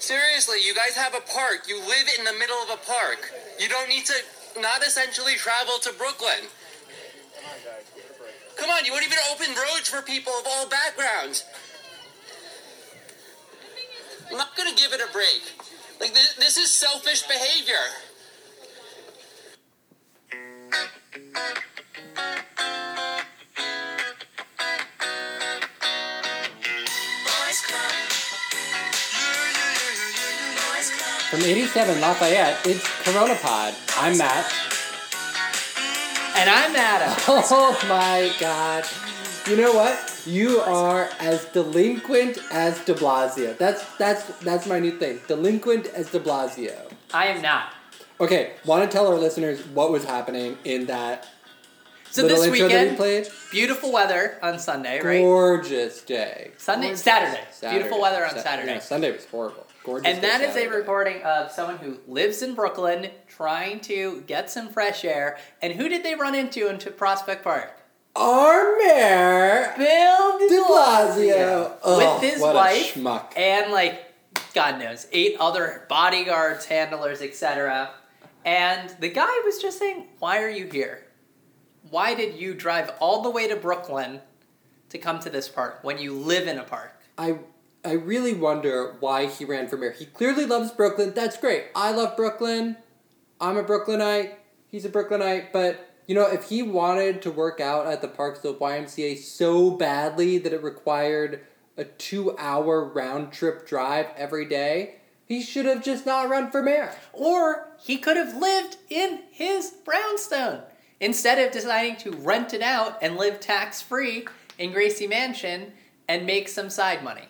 Seriously, you guys have a park. You live in the middle of a park. You don't need to not essentially travel to Brooklyn. Come on, you won't even open roads for people of all backgrounds. I'm not gonna give it a break. Like this, this is selfish behavior. From 87 Lafayette, it's Corona Pod. I'm Matt. And I'm Adam. Oh my god. You know what? You are as delinquent as de Blasio. That's that's that's my new thing. Delinquent as de Blasio. I am not. Okay, want to tell our listeners what was happening in that So little this intro that we weekend, played? beautiful weather on Sunday, right? Gorgeous day. Sunday, Saturday. Saturday. Beautiful weather on Sa- Saturday. Yeah, Sunday was horrible. Gorgeous. And that is a recording of someone who lives in Brooklyn trying to get some fresh air. And who did they run into into Prospect Park? Our mayor Bill de De Blasio. Ugh, With oh, his what a wife and like God knows, eight other bodyguards, handlers, etc. And the guy was just saying, Why are you here? Why did you drive all the way to Brooklyn to come to this park when you live in a park? I I really wonder why he ran for mayor. He clearly loves Brooklyn. That's great. I love Brooklyn. I'm a Brooklynite. He's a Brooklynite. But you know, if he wanted to work out at the Park Slope YMCA so badly that it required a two-hour round trip drive every day, he should have just not run for mayor. Or he could have lived in his brownstone instead of deciding to rent it out and live tax free in Gracie Mansion and make some side money.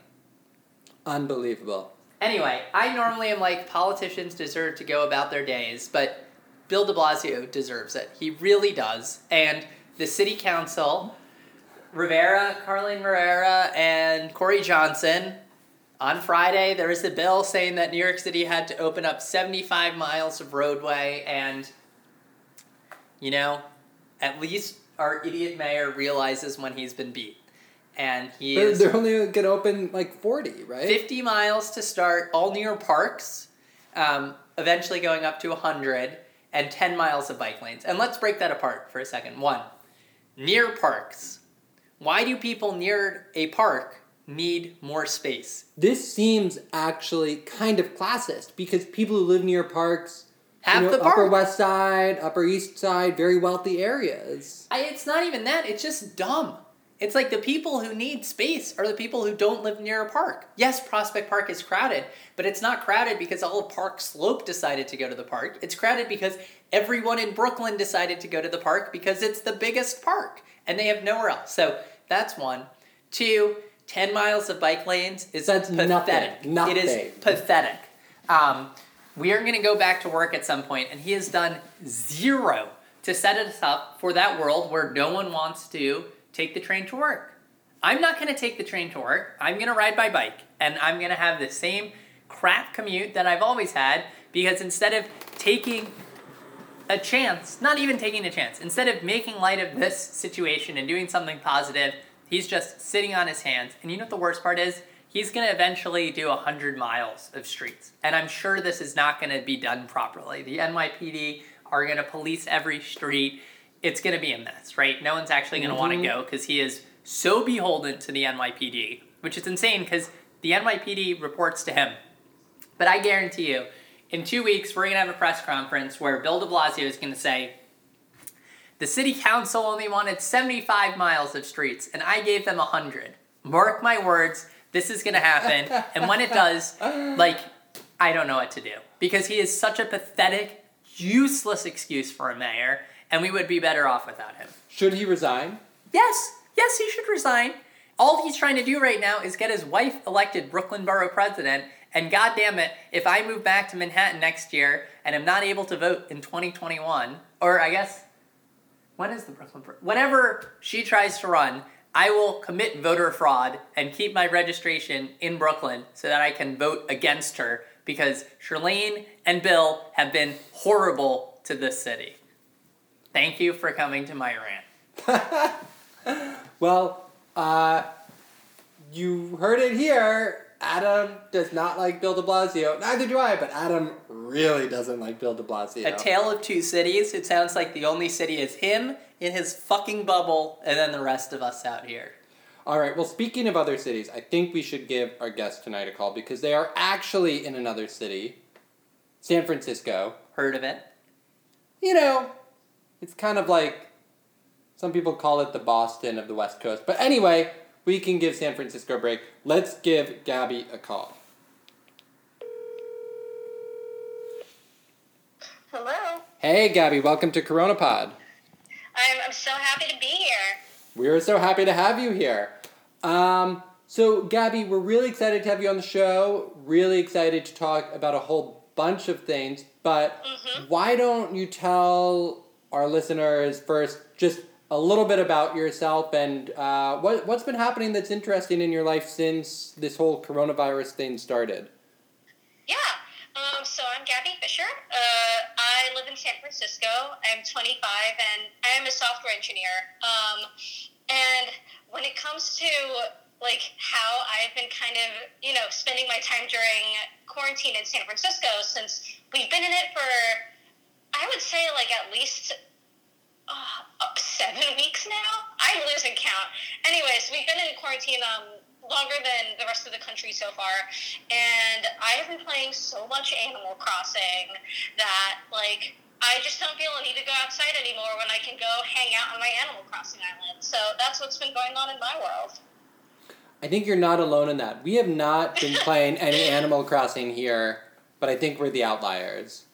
Unbelievable. Anyway, I normally am like politicians deserve to go about their days, but Bill de Blasio deserves it. He really does. And the city council, Rivera, Carlina Rivera, and Corey Johnson, on Friday there was a bill saying that New York City had to open up 75 miles of roadway, and, you know, at least our idiot mayor realizes when he's been beat. And he They're, is they're only going to open like 40, right? 50 miles to start, all near parks, um, eventually going up to 100, and 10 miles of bike lanes. And let's break that apart for a second. One, near parks. Why do people near a park need more space? This seems actually kind of classist because people who live near parks, Have you know, the Upper. West Side, Upper East Side, very wealthy areas. I, it's not even that, it's just dumb. It's like the people who need space are the people who don't live near a park. Yes, Prospect Park is crowded, but it's not crowded because all of Park Slope decided to go to the park. It's crowded because everyone in Brooklyn decided to go to the park because it's the biggest park and they have nowhere else. So that's one. Two, 10 miles of bike lanes is That's pathetic. nothing. It is pathetic. Um, we are going to go back to work at some point, and he has done zero to set us up for that world where no one wants to take the train to work. I'm not going to take the train to work. I'm going to ride my bike, and I'm going to have the same crap commute that I've always had because instead of taking a chance, not even taking a chance, instead of making light of this situation and doing something positive, he's just sitting on his hands. And you know what the worst part is? He's going to eventually do 100 miles of streets. And I'm sure this is not going to be done properly. The NYPD are going to police every street. It's going to be a mess, right? No one's actually going to want to mm-hmm. go because he is so beholden to the NYPD, which is insane because the NYPD reports to him. But I guarantee you, in two weeks, we're going to have a press conference where Bill de Blasio is going to say, the city council only wanted 75 miles of streets, and I gave them 100. Mark my words, this is going to happen. and when it does, like, I don't know what to do. Because he is such a pathetic, useless excuse for a mayor, and we would be better off without him. Should he resign? Yes, yes, he should resign. All he's trying to do right now is get his wife elected Brooklyn Borough president. And God damn it, if I move back to Manhattan next year and am not able to vote in 2021, or I guess, when is the Brooklyn? Bor- Whenever she tries to run, I will commit voter fraud and keep my registration in Brooklyn so that I can vote against her because Chirlane and Bill have been horrible to this city. Thank you for coming to my rant. Well, uh, you heard it here. Adam does not like Bill de Blasio. Neither do I, but Adam really doesn't like Bill de Blasio. A tale of two cities. It sounds like the only city is him in his fucking bubble, and then the rest of us out here. All right, well, speaking of other cities, I think we should give our guest tonight a call because they are actually in another city San Francisco. Heard of it? You know, it's kind of like some people call it the Boston of the West Coast. But anyway, we can give San Francisco a break. Let's give Gabby a call. Hello. Hey, Gabby, welcome to Corona Pod. I'm, I'm so happy to be here. We're so happy to have you here. Um, so, Gabby, we're really excited to have you on the show. Really excited to talk about a whole bunch of things. But Mhm. why don't you tell our listeners first just a little bit about yourself and uh, what, what's been happening that's interesting in your life since this whole coronavirus thing started? Yeah. Um, so I'm Gabby Fisher. Uh, I live in San Francisco. I'm 25 and I am a software engineer. Um, and when it comes to like how I've been kind of, you know, spending my time during quarantine in San Francisco since we've been in it for, I would say like at least uh, seven weeks now. I'm losing count. Anyways, we've been in quarantine um, longer than the rest of the country so far, and I have been playing so much Animal Crossing that like I just don't feel a need to go outside anymore when I can go hang out on my Animal Crossing island. So that's what's been going on in my world. I think you're not alone in that. We have not been playing any Animal Crossing here, but I think we're the outliers.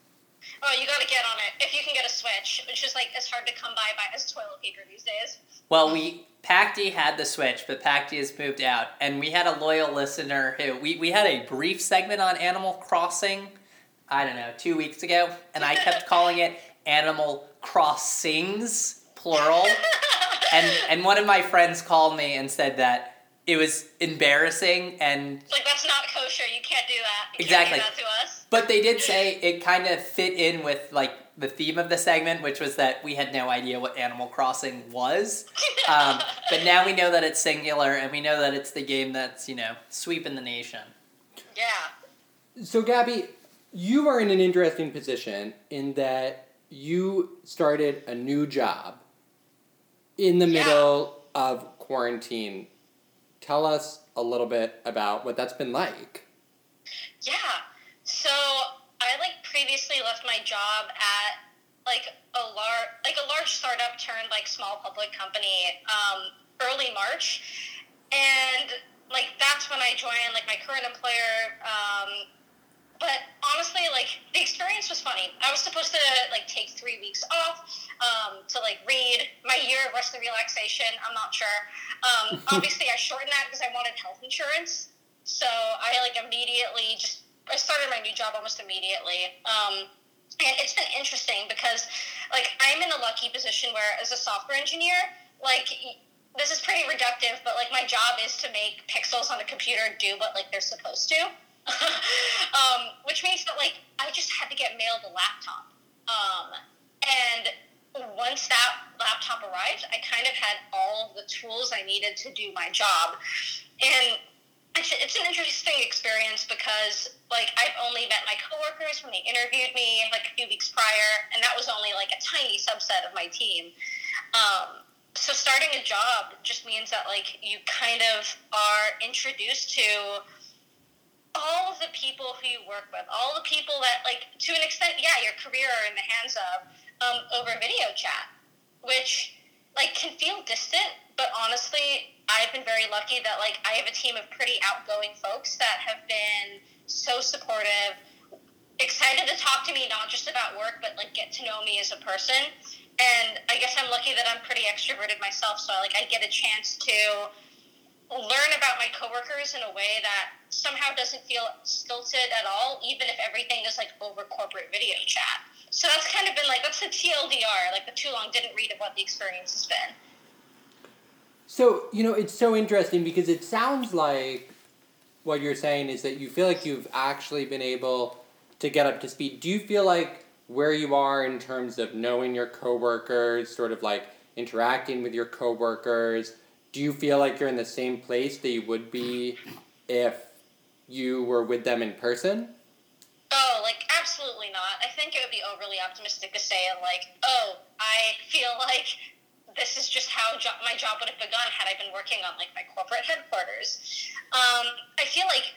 Oh, you got to get on it if you can get a Switch, which is like as hard to come by by as toilet paper these days. Well, we Pacty had the Switch, but Pacty has moved out, and we had a loyal listener who we, we had a brief segment on Animal Crossing. I don't know, two weeks ago, and I kept calling it Animal Crossings, plural. And and one of my friends called me and said that it was embarrassing and like that's not kosher. You can't do that. You Exactly. Can't do that to us. But they did say it kind of fit in with like the theme of the segment, which was that we had no idea what Animal Crossing was. Um, but now we know that it's singular, and we know that it's the game that's you know sweeping the nation. yeah. So, Gabby, you are in an interesting position in that you started a new job in the Yeah. middle of quarantine. Tell us a little bit about what that's been like. Yeah. So I like previously left my job at like a large like a large startup turned like small public company um, early March, and like that's when I joined like my current employer. Um, but honestly, like the experience was funny. I was supposed to like take three weeks off um, to like read my year of rest and relaxation. I'm not sure. Um, obviously, I shortened that because I wanted health insurance. So I like immediately just I started my new job almost immediately. Um, and it's been interesting because like I'm in a lucky position where as a software engineer, like this is pretty reductive, but like my job is to make pixels on a computer do what like they're supposed to. um, which means that like I just had to get mailed a laptop. Um, and once that laptop arrived, I kind of had all the tools I needed to do my job. And it's, it's an interesting experience because like I've only met my coworkers when they interviewed me like a few weeks prior, and that was only like a tiny subset of my team. Um, so starting a job just means that like you kind of are introduced to all of the people who you work with, all the people that like to an extent, yeah, your career are in the hands of um, over video chat, which like can feel distant, but honestly, I've been very lucky that like I have a team of pretty outgoing folks that have been so supportive, excited to talk to me not just about work, but like get to know me as a person. And I guess I'm lucky that I'm pretty extroverted myself, so like I get a chance to learn about my coworkers in a way that somehow doesn't feel stilted at all, even if everything is like over corporate video chat. So that's kind of been like that's the TLDR, like the too long didn't read of what the experience has been. So, you know, it's so interesting because it sounds like what you're saying is that you feel like you've actually been able to get up to speed. Do you feel like where you are in terms of knowing your coworkers, sort of like interacting with your coworkers, do you feel like you're in the same place that you would be if you were with them in person? Oh, like absolutely not. I think it would be overly optimistic to say like, oh, I feel like this is just how jo- my job would have begun had I been working on like my corporate headquarters. Um, I feel like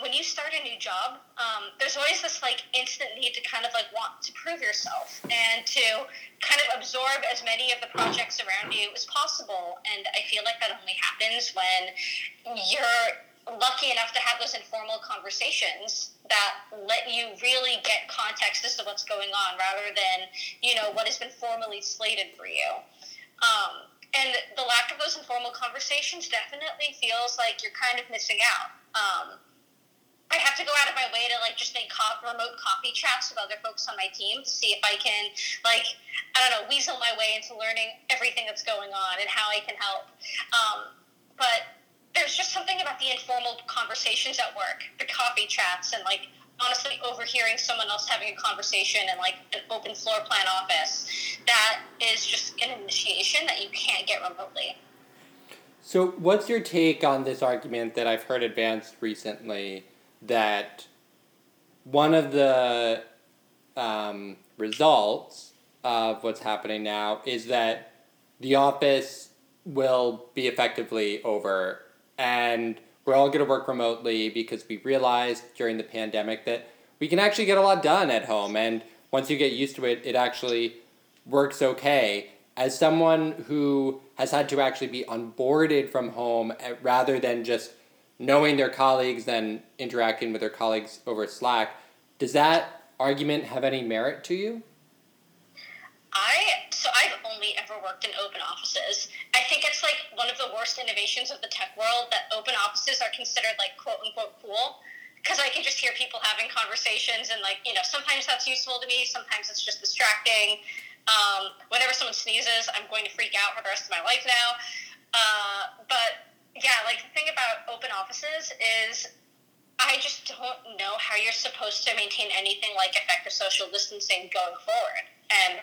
when you start a new job, um, there's always this like instant need to kind of like want to prove yourself and to kind of absorb as many of the projects around you as possible. And I feel like that only happens when you're lucky enough to have those informal conversations that let you really get context as to what's going on rather than you know what has been formally slated for you um, and the lack of those informal conversations definitely feels like you're kind of missing out um, I have to go out of my way to like just make co- remote coffee chats with other folks on my team to see if I can like I don't know weasel my way into learning everything that's going on and how I can help. Um, but there's just something about the informal conversations at work, the coffee chats, and like honestly overhearing someone else having a conversation in like an open floor plan office that is just an initiation that you can't get remotely. So, what's your take on this argument that I've heard advanced recently that one of the um, results of what's happening now is that the office will be effectively over and we're all going to work remotely because we realized during the pandemic that we can actually get a lot done at home and once you get used to it it actually works okay. As someone who has had to actually be onboarded from home eh, rather than just knowing their colleagues and interacting with their colleagues over slack does that argument have any merit to you? I only ever worked in open offices. I think it's like one of the worst innovations of the tech world that open offices are considered like quote unquote cool. Because I can just hear people having conversations, and like you know, sometimes that's useful to me. Sometimes it's just distracting. Um, whenever someone sneezes, I'm going to freak out for the rest of my life now. Uh, but yeah, like the thing about open offices is I just don't know how you're supposed to maintain anything like effective social distancing going forward. And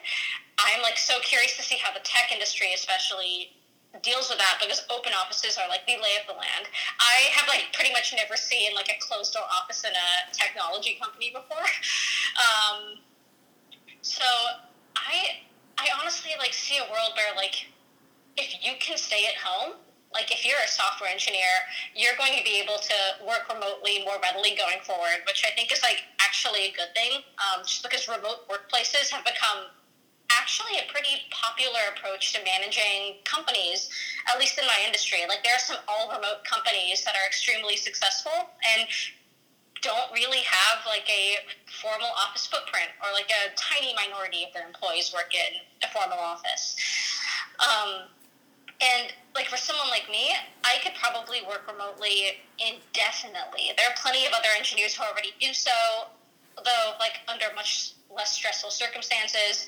I'm like so curious to see how the tech industry, especially, deals with that because open offices are like the lay of the land. I have like pretty much never seen like a closed door office in a technology company before. Um, so I I honestly like see a world where like if you can stay at home like if you're a software engineer, you're going to be able to work remotely more readily going forward, which I think is like actually a good thing. Um, just because remote workplaces have become actually a pretty popular approach to managing companies, at least in my industry. Like there are some all remote companies that are extremely successful and don't really have like a formal office footprint or like a tiny minority of their employees work in a formal office. Um, and like for someone like me, I could probably work remotely indefinitely. There are plenty of other engineers who already do so, though like under much less stressful circumstances.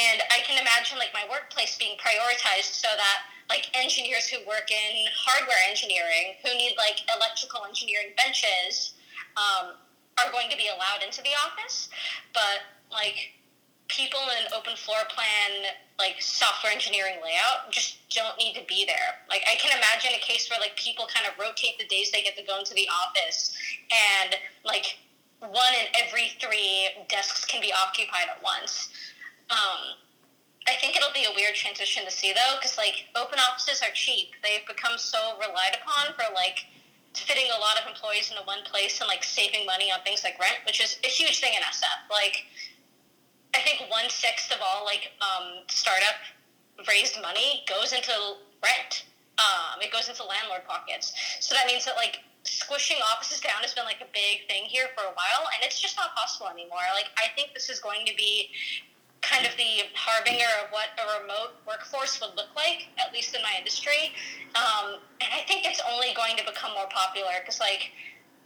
And I can imagine like my workplace being prioritized so that like engineers who work in hardware engineering, who need like electrical engineering benches, um, are going to be allowed into the office. But like people in open floor plan like software engineering layout just don't need to be there. Like I can imagine a case where like people kind of rotate the days they get to go into the office and like one in every three desks can be occupied at once. Um, I think it'll be a weird transition to see though, because like open offices are cheap. They've become so relied upon for like fitting a lot of employees into one place and like saving money on things like rent, which is a huge thing in SF. Like I think one sixth of all like um, startup raised money goes into rent. Um, it goes into landlord pockets. So that means that like squishing offices down has been like a big thing here for a while, and it's just not possible anymore. Like I think this is going to be kind of the harbinger of what a remote workforce would look like, at least in my industry. Um, and I think it's only going to become more popular because like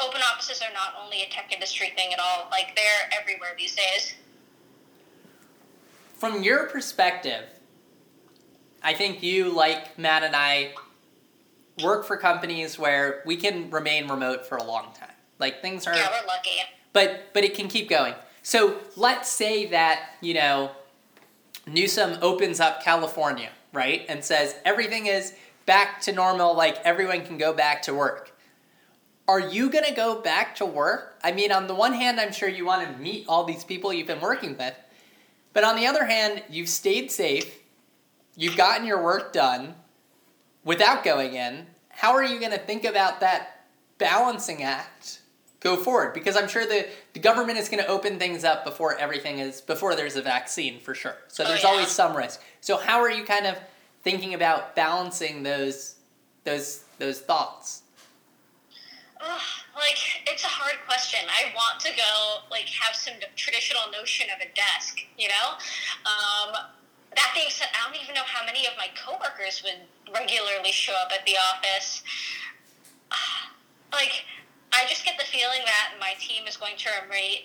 open offices are not only a tech industry thing at all. Like they're everywhere these days from your perspective, I think you, like Matt and I, work for companies where we can remain remote for a long time. Like things are Yeah, we're lucky. but but it can keep going. So let's say that, you know, Newsom opens up California, right? And says everything is back to normal, like everyone can go back to work. are you going to go back to work? I mean, on the one hand, I'm sure you want to meet all these people you've been working with. But on the other hand, you've stayed safe. You've gotten your work done without going in. How are you going to think about that balancing act go forward? Because I'm sure the, the government is going to open things up before everything is, before there's a vaccine for sure. So Oh, there's yeah. always some risk. So how are you kind of thinking about balancing those, those, those thoughts? Ugh, like it's a hard question. I want to go like have some traditional notion of a desk, you know. Um, that being said, I don't even know how many of my coworkers would regularly show up at the office. Like, I just get the feeling that my team is going to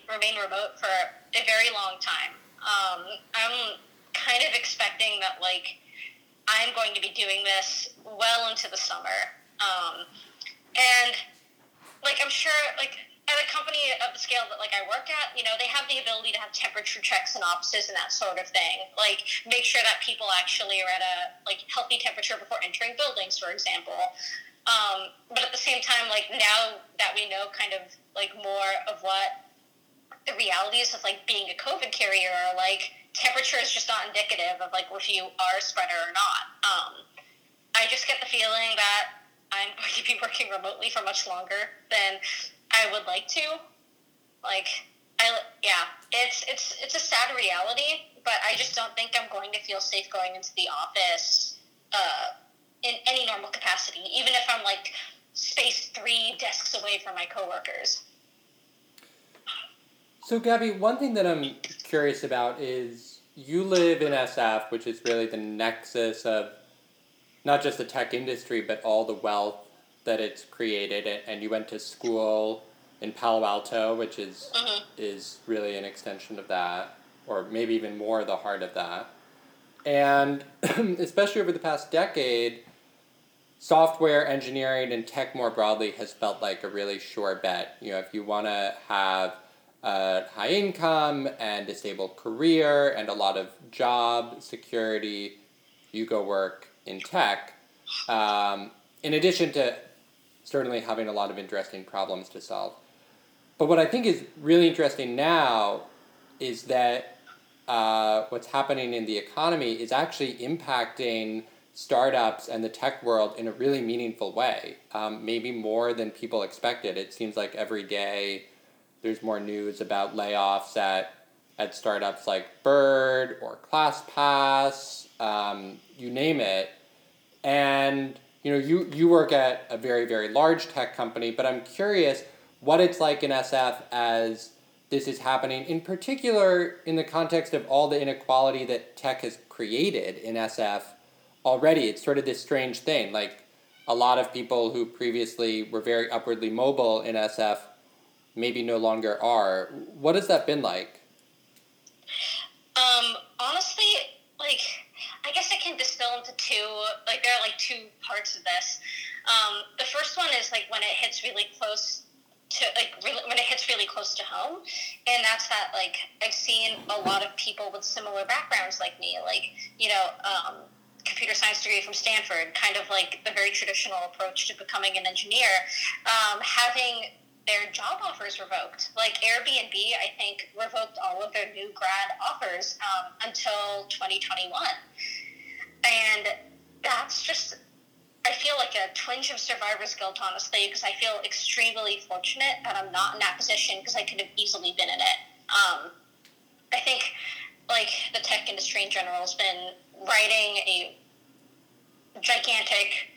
remain remote for a very long time. Um, I'm kind of expecting that like I'm going to be doing this well into the summer. Um, and like I'm sure like at a company of the scale that like I work at, you know, they have the ability to have temperature checks in offices and that sort of thing. Like make sure that people actually are at a like healthy temperature before entering buildings, for example. Um, but at the same time, like now that we know kind of like more of what the realities of like being a COVID carrier are like, temperature is just not indicative of like if you are a spreader or not. Um, I just get the feeling that I'm going to be working remotely for much longer than I would like to. Like, I yeah, it's it's it's a sad reality, but I just don't think I'm going to feel safe going into the office uh, in any normal capacity, even if I'm like spaced three desks away from my coworkers. So, Gabby, one thing that I'm curious about is you live in SF, which is really the nexus of not just the tech industry, but all the wealth that it's created. And- you went to school in Palo Alto, which is Mhm. is really an extension of that, or maybe even more the heart of that. And especially over the past decade, software engineering and tech more broadly has felt like a really sure bet. You know, if you want to have a high income and a stable career and a lot of job security, you go work in tech. Um, in addition to certainly having a lot of interesting problems to solve. But what I think is really interesting now is that uh, what's happening in the economy is actually impacting startups and the tech world in a really meaningful way, um, maybe more than people expected. It seems like every day there's more news about layoffs at, at startups like Bird or ClassPass, um, you name it. And you know, you, you work at a very, very large tech company, but I'm curious what it's like in SF as this is happening, in particular in the context of all the inequality that tech has created in SF already. It's sort of this strange thing. Like a lot of people who previously were very upwardly mobile in SF maybe no longer are. What has that been like? Um, honestly, like, I guess I can distill into two. Like, there are like two parts of this. Um, the first one is like when it hits really close to like really, when it hits really close to home, and that's that like I've seen a lot of people with similar backgrounds like me, like you know. Um, computer science degree from Stanford, kind of like the very traditional approach to becoming an engineer, um, having their job offers revoked. Like Airbnb, I think, revoked all of their new grad offers um, until 2021. And that's just, I feel like a twinge of survivor's guilt, honestly, because I feel extremely fortunate that I'm not in that position because I could have easily been in it. Um, I think, like, the tech industry in general has been riding a gigantic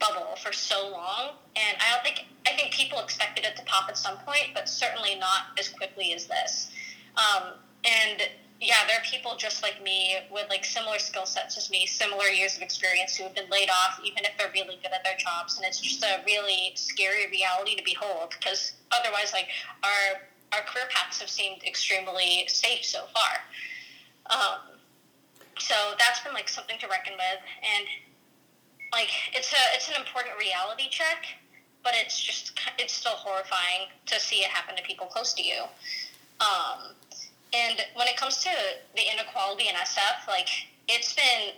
bubble for so long, and I don't think I think people expected it to pop at some point, but certainly not as quickly as this. Um, and yeah, there are people just like me with like similar skill sets as me, similar years of experience who have been laid off, even if they're really good at their jobs, and it's just a really scary reality to behold because otherwise, like our our career paths have seemed extremely safe so far. Um, so that's been like something to reckon with, and like it's a it's an important reality check, but it's just it's still horrifying to see it happen to people close to you. Um, and when it comes to the inequality in SF, like it's been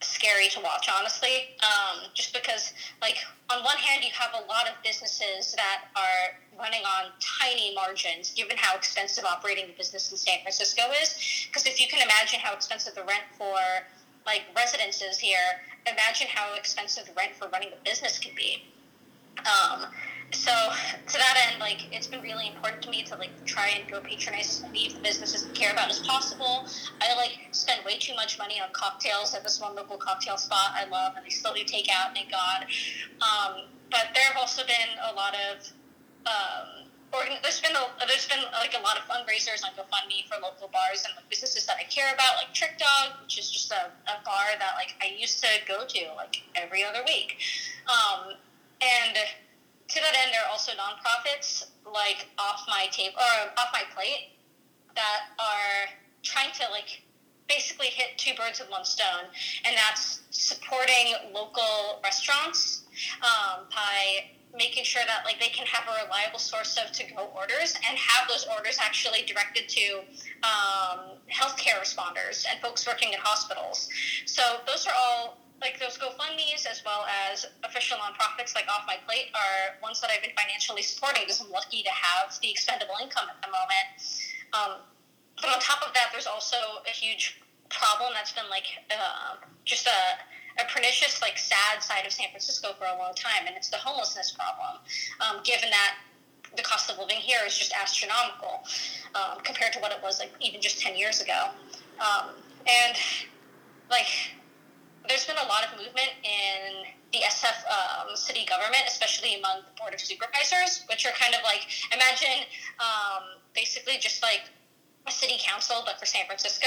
scary to watch, honestly. Um, just because, like, on on one hand, you have a lot of businesses that are running on tiny margins, given how expensive operating a business in San Francisco is. Because if you can imagine how expensive the rent for like residences here, imagine how expensive the rent for running a business can be. Um, so to that end, like it's been really important to me to like try and go patronize as many of the businesses I care about as possible. I like spend way too much money on cocktails at this one local cocktail spot I love, and they still do takeout, thank God. Um, but there have also been a lot of um, there's been a, there's been like a lot of fundraisers on GoFundMe for local bars and like, businesses that I care about, like Trick Dog, which is just a, a bar that like I used to go to like every other week. Um, and to that end, there are also nonprofits like Off My Table or Off My Plate that are trying to like basically hit two birds with one stone, and that's supporting local restaurants um, by making sure that like they can have a reliable source of to-go orders and have those orders actually directed to um, healthcare responders and folks working in hospitals. So those are all like those GoFundmes as well as official nonprofits like Off My Plate are ones that I've been financially supporting because I'm lucky to have the expendable income at the moment. Um, but on top of that, there's also a huge problem that's been like uh, just a, a pernicious, like sad side of San Francisco for a long time, and it's the homelessness problem. Um, given that the cost of living here is just astronomical um, compared to what it was like even just 10 years ago. Um, and like there's been a lot of movement in the SF um, city government, especially among the board of supervisors, which are kind of like imagine um, basically just like city council, but for San Francisco.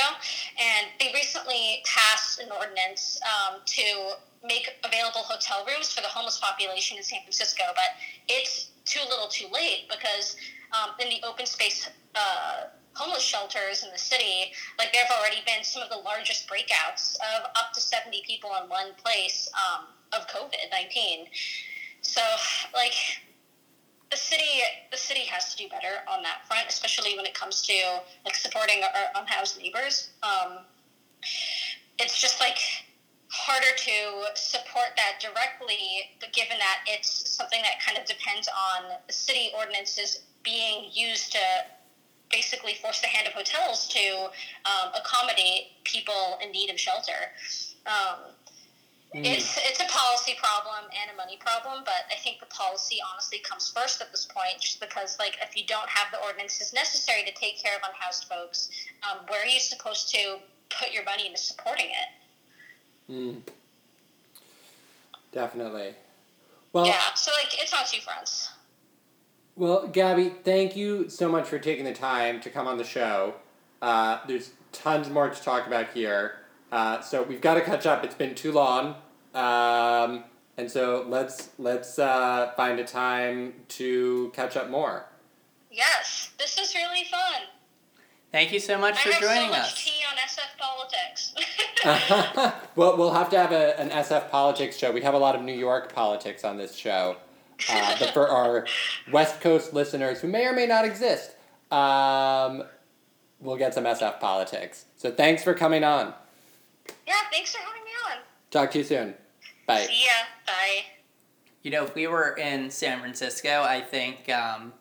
And they recently passed an ordinance um, to make available hotel rooms for the homeless population in San Francisco, but it's too little, too late because um, in the open space. Uh, homeless shelters in the city, like there have already been some of the largest breakouts of up to 70 people in one place um, of COVID 19. So, like, the city the city has to do better on that front, especially when it comes to like supporting our unhoused neighbors. Um, it's just like harder to support that directly, given that it's something that kind of depends on city ordinances being used to basically force the hand of hotels to um, accommodate people in need of shelter. Um, mm. It's it's a policy problem and a money problem, but I think the policy honestly comes first at this point, just because like if you don't have the ordinances necessary to take care of unhoused folks, um, where are you supposed to put your money into supporting it? Mm. Definitely. Well, yeah. So like, it's on two fronts. Well, Gabby, thank you so much for taking the time to come on the show. Uh, there's tons more to talk about here. Uh, so we've got to catch up. It's been too long. Um, and so let's let's uh, find a time to catch up more. Yes, this is really fun. Thank you so much I for joining so us. tea on SF politics. well, we'll have to have a, an SF politics show. We have a lot of New York politics on this show. Uh, but for our West Coast listeners who may or may not exist, um, we'll get some SF politics. So thanks for coming on. Yeah, thanks for having me on. Talk to you soon. Bye. See ya. Bye. You know, if we were in San Francisco, I think um,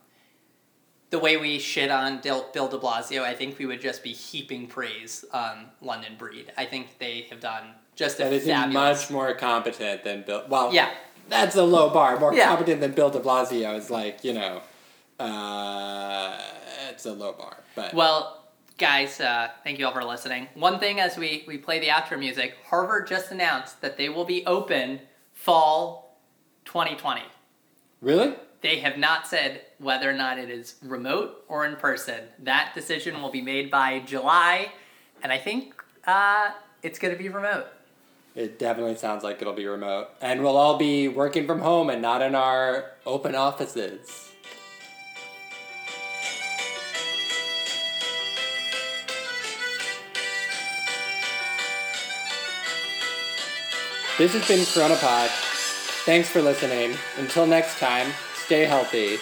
the way we shit on Bill de Blasio, I think we would just be heaping praise on London Breed. I think they have done just a that is fabulous... much more competent than Bill. Well, yeah, that's a low bar. More Yeah. competent than Bill de Blasio is like, you know, uh, it's a low bar. But Well, guys, uh, thank you all for listening. One thing as we, we play the outro music, Harvard just announced that they will be open fall 2020. really? They have not said whether or not it is remote or in person. That decision will be made by July, and I think uh, it's going to be remote. It definitely sounds like it'll be remote. And we'll all be working from home and not in our open offices. This has been Coronapod. Thanks for listening. Until next time, stay healthy.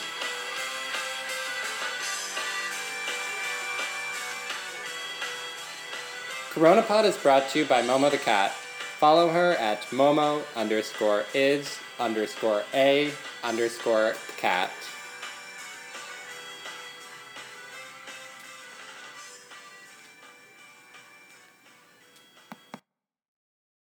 Coronapod is brought to you by Momo the Cat. follow her at Momo underscore is underscore a underscore cat.